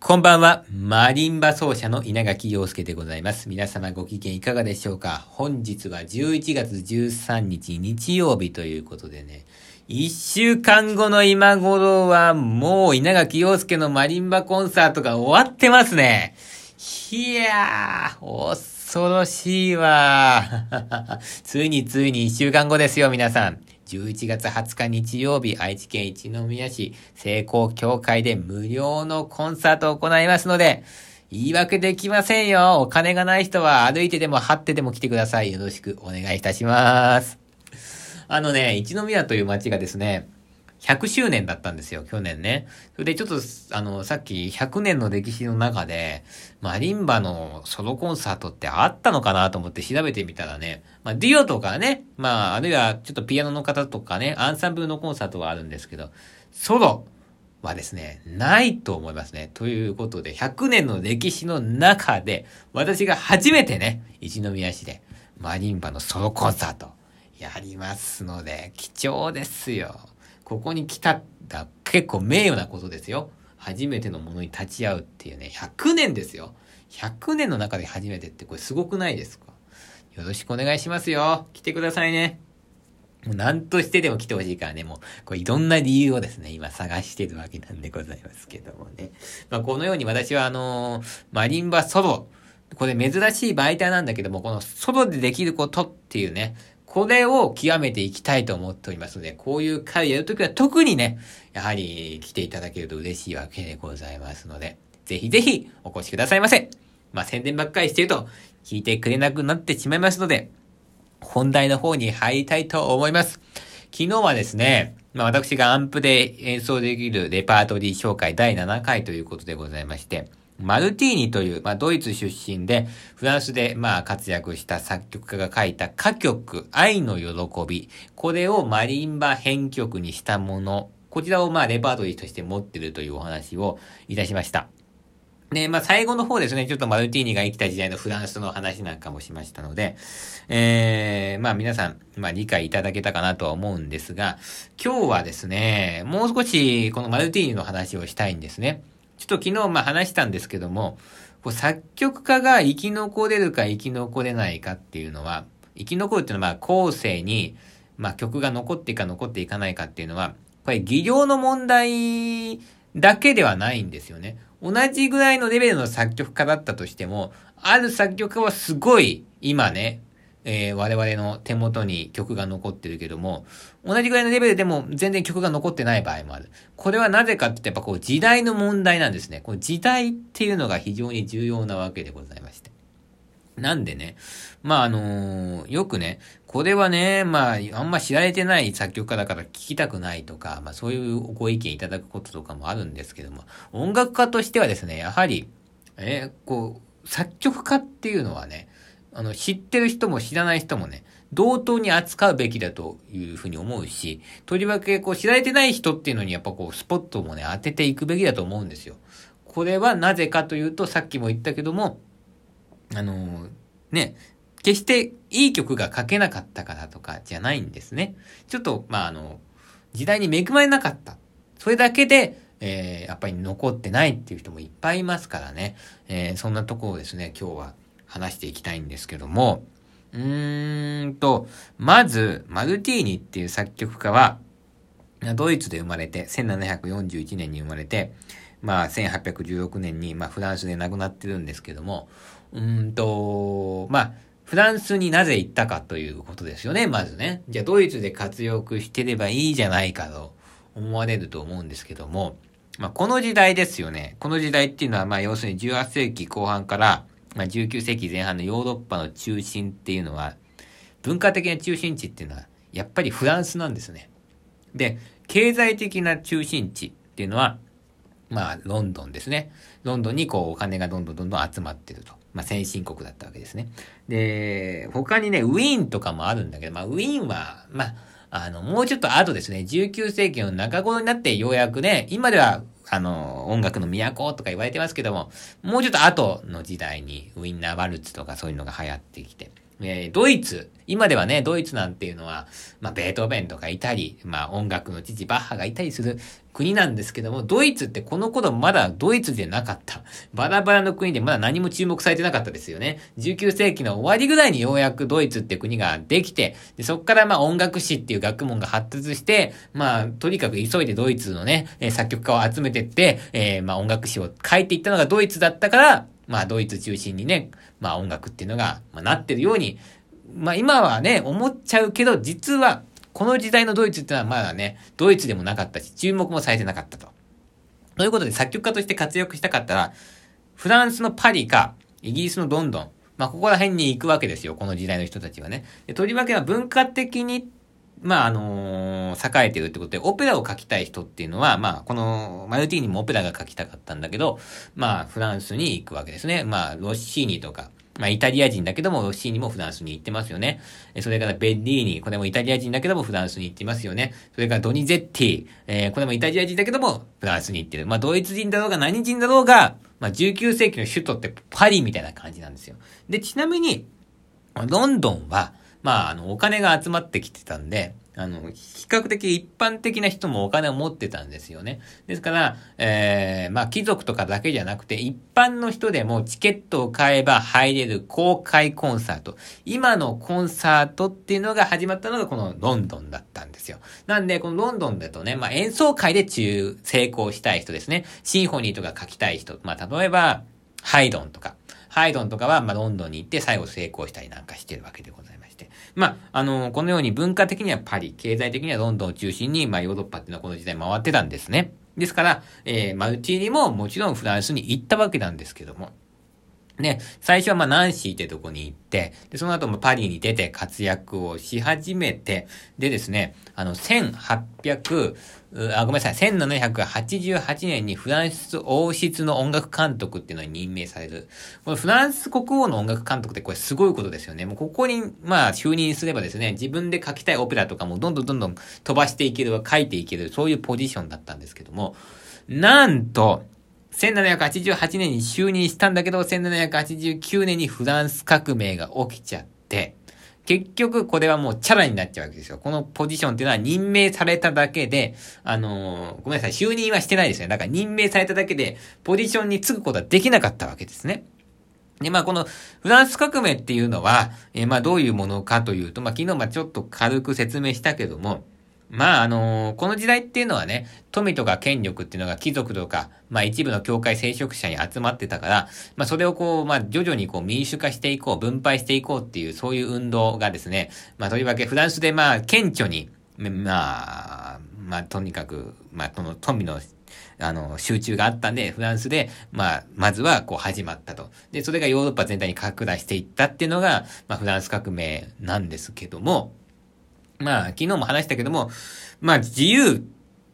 こんばんは。マリンバ奏者の稲垣陽介でございます。皆様ご機嫌いかがでしょうか本日は11月13日日曜日ということでね、一週間後の今頃はもう稲垣陽介のマリンバコンサートが終わってますね。いやー、恐ろしいわ ついについに一週間後ですよ、皆さん。11月20日日曜日、愛知県一宮市聖光協会で無料のコンサートを行いますので、言い訳できませんよ。お金がない人は歩いてでも張ってでも来てください。よろしくお願いいたします。あのね、一宮という町がですね、100周年だったんですよ、去年ね。それでちょっと、あの、さっき100年の歴史の中で、マリンバのソロコンサートってあったのかなと思って調べてみたらね、まあ、デュオとかね、まあ、あるいはちょっとピアノの方とかね、アンサンブルのコンサートはあるんですけど、ソロはですね、ないと思いますね。ということで、100年の歴史の中で、私が初めてね、一宮市でマリンバのソロコンサートやりますので、貴重ですよ。ここに来たら結構名誉なことですよ。初めてのものに立ち会うっていうね、100年ですよ。100年の中で初めてってこれすごくないですか？よろしくお願いしますよ。来てくださいね。もう何としてでも来てほしいからね、もう、これいろんな理由をですね、今探してるわけなんでございますけどもね。まあ、このように私はあのー、マリンバソロ、これ珍しい媒体なんだけども、このソロでできることっていうね、これを極めていきたいと思っておりますので、こういう会やるときは特にね、やはり来ていただけると嬉しいわけでございますので、ぜひぜひお越しくださいませ。まあ、宣伝ばっかりしてると聞いてくれなくなってしまいますので、本題の方に入りたいと思います。昨日はですね、まあ、私がアンプで演奏できるレパートリー紹介第7回ということでございまして、マルティーニという、まあ、ドイツ出身で、フランスで、まあ、活躍した作曲家が書いた歌曲、愛の喜び。これをマリンバ編曲にしたもの。こちらを、まあ、レパートリーとして持ってるというお話をいたしました。で、まあ、最後の方ですね、ちょっとマルティーニが生きた時代のフランスの話なんかもしましたので、えー、まあ、皆さん、まあ、理解いただけたかなとは思うんですが、今日はですね、もう少し、このマルティーニの話をしたいんですね。ちょっと昨日まあ話したんですけども、こう作曲家が生き残れるか生き残れないかっていうのは、生き残るっていうのはまあ後世に、まあ曲が残っていか残っていかないかっていうのは、これ技量の問題だけではないんですよね。同じぐらいのレベルの作曲家だったとしても、ある作曲家はすごい今ね、えー、我々の手元に曲が残ってるけども、同じぐらいのレベルでも全然曲が残ってない場合もある。これはなぜかってやっぱこう時代の問題なんですね。この時代っていうのが非常に重要なわけでございまして。なんでね、まああのー、よくね、これはね、まあ、あんま知られてない作曲家だから聞きたくないとか、まあそういうご意見いただくこととかもあるんですけども、音楽家としてはですね、やはり、えー、こう、作曲家っていうのはね、あの、知ってる人も知らない人もね、同等に扱うべきだというふうに思うし、とりわけこう知られてない人っていうのにやっぱこうスポットもね、当てていくべきだと思うんですよ。これはなぜかというと、さっきも言ったけども、あのー、ね、決していい曲が書けなかったからとかじゃないんですね。ちょっと、まあ、あの、時代に恵まれなかった。それだけで、えー、やっぱり残ってないっていう人もいっぱいいますからね。えー、そんなとこをですね、今日は話していきたいんですけども、うーんと、まず、マルティーニっていう作曲家は、ドイツで生まれて、1741年に生まれて、まあ、1816年に、まあ、フランスで亡くなってるんですけども、うんと、まあ、フランスになぜ行ったかということですよね、まずね。じゃあ、ドイツで活躍してればいいじゃないかと思われると思うんですけども、まあ、この時代ですよね。この時代っていうのは、まあ、要するに18世紀後半から、まあ、19世紀前半のヨーロッパの中心っていうのは、文化的な中心地っていうのは、やっぱりフランスなんですね。で、経済的な中心地っていうのは、まあ、ロンドンですね。ロンドンにこう、お金がどんどんどんどん集まってると。まあ、先進国だったわけですね。で、他にね、ウィーンとかもあるんだけど、まあ、ウィーンは、まあ、あの、もうちょっと後ですね、19世紀の中頃になってようやくね、今ではあの、音楽の都とか言われてますけども、もうちょっと後の時代にウィンナーワルツとかそういうのが流行ってきて、えー、ドイツ、今ではね、ドイツなんていうのは、まあ、ベートーベンとかいたり、まあ、音楽の父バッハがいたりする国なんですけども、ドイツってこの頃まだドイツでなかった。バラバラの国でまだ何も注目されてなかったですよね。19世紀の終わりぐらいにようやくドイツって国ができて、でそっからまあ音楽史っていう学問が発達して、まあ、とにかく急いでドイツのね、作曲家を集めてって、えー、まあ音楽史を書いていったのがドイツだったから、まあドイツ中心にね、まあ音楽っていうのが、まあ、なってるように、まあ今はね、思っちゃうけど、実は、この時代のドイツってのはまだね、ドイツでもなかったし、注目もされてなかったと。ということで、作曲家として活躍したかったら、フランスのパリか、イギリスのロンドン、まあ、ここら辺に行くわけですよ、この時代の人たちはね。でとりわけは文化的に、まあ、あのー、栄えてるってことで、オペラを書きたい人っていうのは、まあ、この、マルティーニもオペラが書きたかったんだけど、まあ、フランスに行くわけですね。まあ、ロッシーニとか、まあ、イタリア人だけども、ロッシーニもフランスに行ってますよね。それからベッリーニ、これもイタリア人だけどもフランスに行ってますよね。それからドニゼッティ、えー、これもイタリア人だけどもフランスに行ってる。まあ、ドイツ人だろうが何人だろうが、まあ、19世紀の首都ってパリみたいな感じなんですよ。で、ちなみに、ロンドンは、まあ、あの、お金が集まってきてたんで、あの、比較的一般的な人もお金を持ってたんですよね。ですから、えー、まあ貴族とかだけじゃなくて、一般の人でもチケットを買えば入れる公開コンサート。今のコンサートっていうのが始まったのがこのロンドンだったんですよ。なんで、このロンドンだとね、まあ演奏会で中、成功したい人ですね。シンフォニーとか書きたい人。まあ例えば、ハイドンとか。ハイドンとかは、まあロンドンに行って最後成功したりなんかしてるわけでございます。まあ、あの、このように文化的にはパリ、経済的にはロンドンを中心に、まあ、ヨーロッパっていうのはこの時代回ってたんですね。ですから、えー、マルチーニももちろんフランスに行ったわけなんですけども、ね、最初はまあナンシーってとこに行って、で、その後もパリに出て活躍をし始めて、でですね、あの、1800、あ、ごめんなさい、1788年にフランス王室の音楽監督っていうのに任命される。このフランス国王の音楽監督ってこれすごいことですよね。もうここに、まあ、就任すればですね、自分で書きたいオペラとかもどんどんどんどん飛ばしていける、書いていける、そういうポジションだったんですけども、なんと、1788年に就任したんだけど、1789年にフランス革命が起きちゃって、結局これはもうチャラになっちゃうわけですよ。このポジションっていうのは任命されただけで、あのー、ごめんなさい、就任はしてないですね。だから任命されただけで、ポジションにつくことはできなかったわけですね。で、まあ、このフランス革命っていうのは、えー、まあ、どういうものかというと、まあ、昨日まあちょっと軽く説明したけども、まあ、あのー、この時代っていうのはね、富とか権力っていうのが貴族とか、まあ一部の教会聖職者に集まってたから、まあそれをこう、まあ徐々にこう民主化していこう、分配していこうっていう、そういう運動がですね、まあとりわけフランスでまあ顕著に、まあ、まあとにかく、まあこの富のあの、集中があったんで、フランスで、まあ、まずはこう始まったと。で、それがヨーロッパ全体に拡大していったっていうのが、まあ、フランス革命なんですけども、まあ、昨日も話したけども、まあ、自由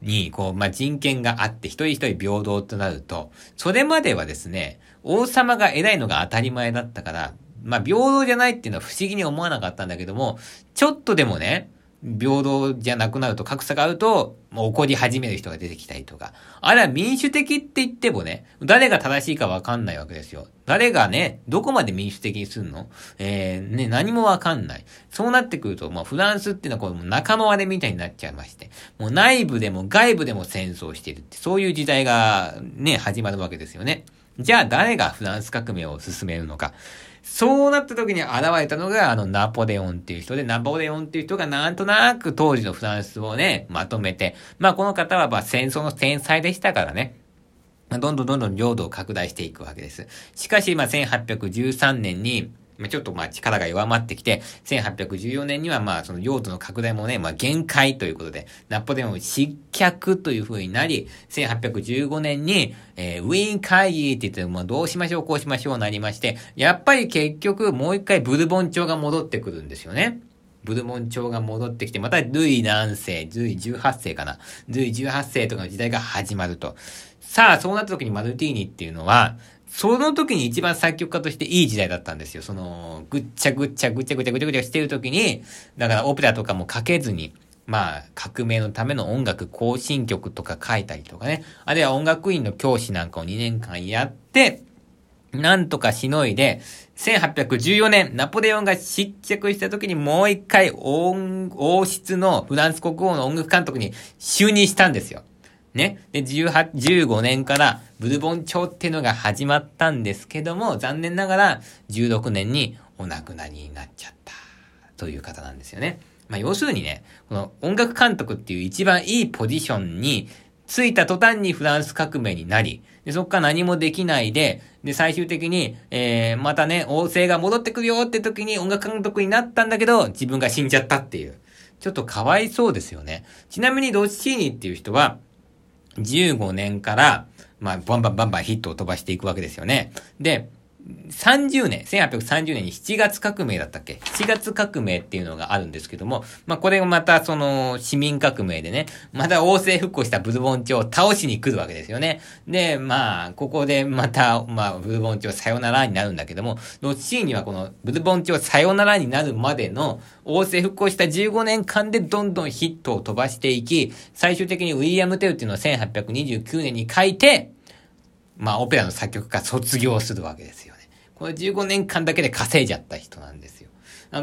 に、こう、まあ、人権があって、一人一人平等となると、それまではですね、王様が偉いのが当たり前だったから、まあ、平等じゃないっていうのは不思議に思わなかったんだけども、ちょっとでもね、平等じゃなくなると、格差があると、もう怒り始める人が出てきたりとか。あれは民主的って言ってもね、誰が正しいかわかんないわけですよ。誰がね、どこまで民主的にすんの？えー、ね、何もわかんない。そうなってくると、まあ、フランスっていうのはこう、仲間割れみたいになっちゃいまして、もう内部でも外部でも戦争してるって、そういう時代がね、始まるわけですよね。じゃあ誰がフランス革命を進めるのか。そうなった時に現れたのが、あの、ナポレオンっていう人で、ナポレオンっていう人がなんとなく当時のフランスをね、まとめて、まあこの方はまあ戦争の天才でしたからね。どんどんどんどん領土を拡大していくわけです。しかし、まあ1813年に、ちょっとまあ力が弱まってきて、1814年にはまあその用途の拡大もね、まあ限界ということで、ナポレオン失脚という風になり、1815年に、えー、ウィーン会議って言って、まあどうしましょう、こうしましょうなりまして、やっぱり結局もう一回ブルボン朝が戻ってくるんですよね。ブルボン朝が戻ってきて、またルイ何世、ルイ18世かな。ルイ18世とかの時代が始まると。さあ、そうなった時にマルティーニっていうのは、その時に一番作曲家としていい時代だったんですよ。その、ぐっちゃぐっちゃぐっちゃぐちゃぐちゃぐちゃしてる時に、だからオペラとかも書けずに、まあ、革命のための音楽更新曲とか書いたりとかね。あるいは音楽院の教師なんかを2年間やって、なんとかしのいで、1814年、ナポレオンが失脚した時にもう一回王室のフランス国王の音楽監督に就任したんですよ。ね。で、18、15年からブルボン朝っていうのが始まったんですけども、残念ながら16年にお亡くなりになっちゃったという方なんですよね。まあ、要するにね、この音楽監督っていう一番いいポジションについた途端にフランス革命になり、で、そっから何もできないで、で、最終的に、えー、またね、王政が戻ってくるよって時に音楽監督になったんだけど、自分が死んじゃったっていう。ちょっとかわいそうですよね。ちなみにロッシーニっていう人は、15年から、まあ、バンバンバンバンヒットを飛ばしていくわけですよね。で、30年、1830年に7月革命だったっけ ?7 月革命っていうのがあるんですけども、まあこれがまたその市民革命でね、また王政復興したブルボン朝を倒しに来るわけですよね。で、まあ、ここでまた、まあ、ブルボン朝さよならになるんだけども、ロッシーニはこのブルボン朝さよならになるまでの王政復興した15年間でどんどんヒットを飛ばしていき、最終的にウィリアム・テルっていうのを1829年に書いて、まあ、オペラの作曲家卒業するわけですよ。これ15年間だけで稼いじゃった人なんですよ。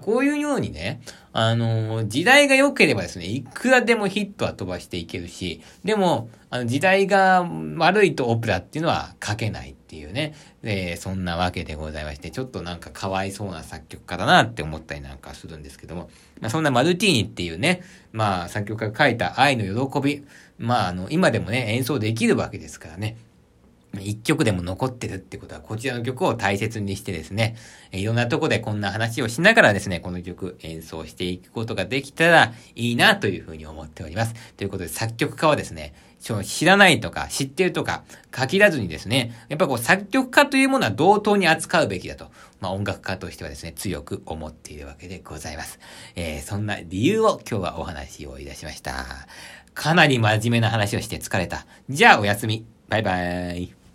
こういうようにね、あの、時代が良ければですね、いくらでもヒットは飛ばしていけるし、でも、あの、時代が悪いとオペラっていうのは書けないっていうね、えー、そんなわけでございまして、ちょっとなんかかわいそうな作曲家だなって思ったりなんかするんですけども、まあ、そんなマルティーニっていうね、まあ、作曲家が書いた愛の喜び、まあ、あの、今でもね、演奏できるわけですからね、一曲でも残ってるってことは、こちらの曲を大切にしてですね、いろんなとこでこんな話をしながらですね、この曲演奏していくことができたらいいなというふうに思っております。ということで、作曲家はですね、知らないとか知ってるとか限らずにですね、やっぱこう作曲家というものは同等に扱うべきだと、まあ音楽家としてはですね、強く思っているわけでございます。えー、そんな理由を今日はお話をいたしました。かなり真面目な話をして疲れた。じゃあおやすみ。バイバイ。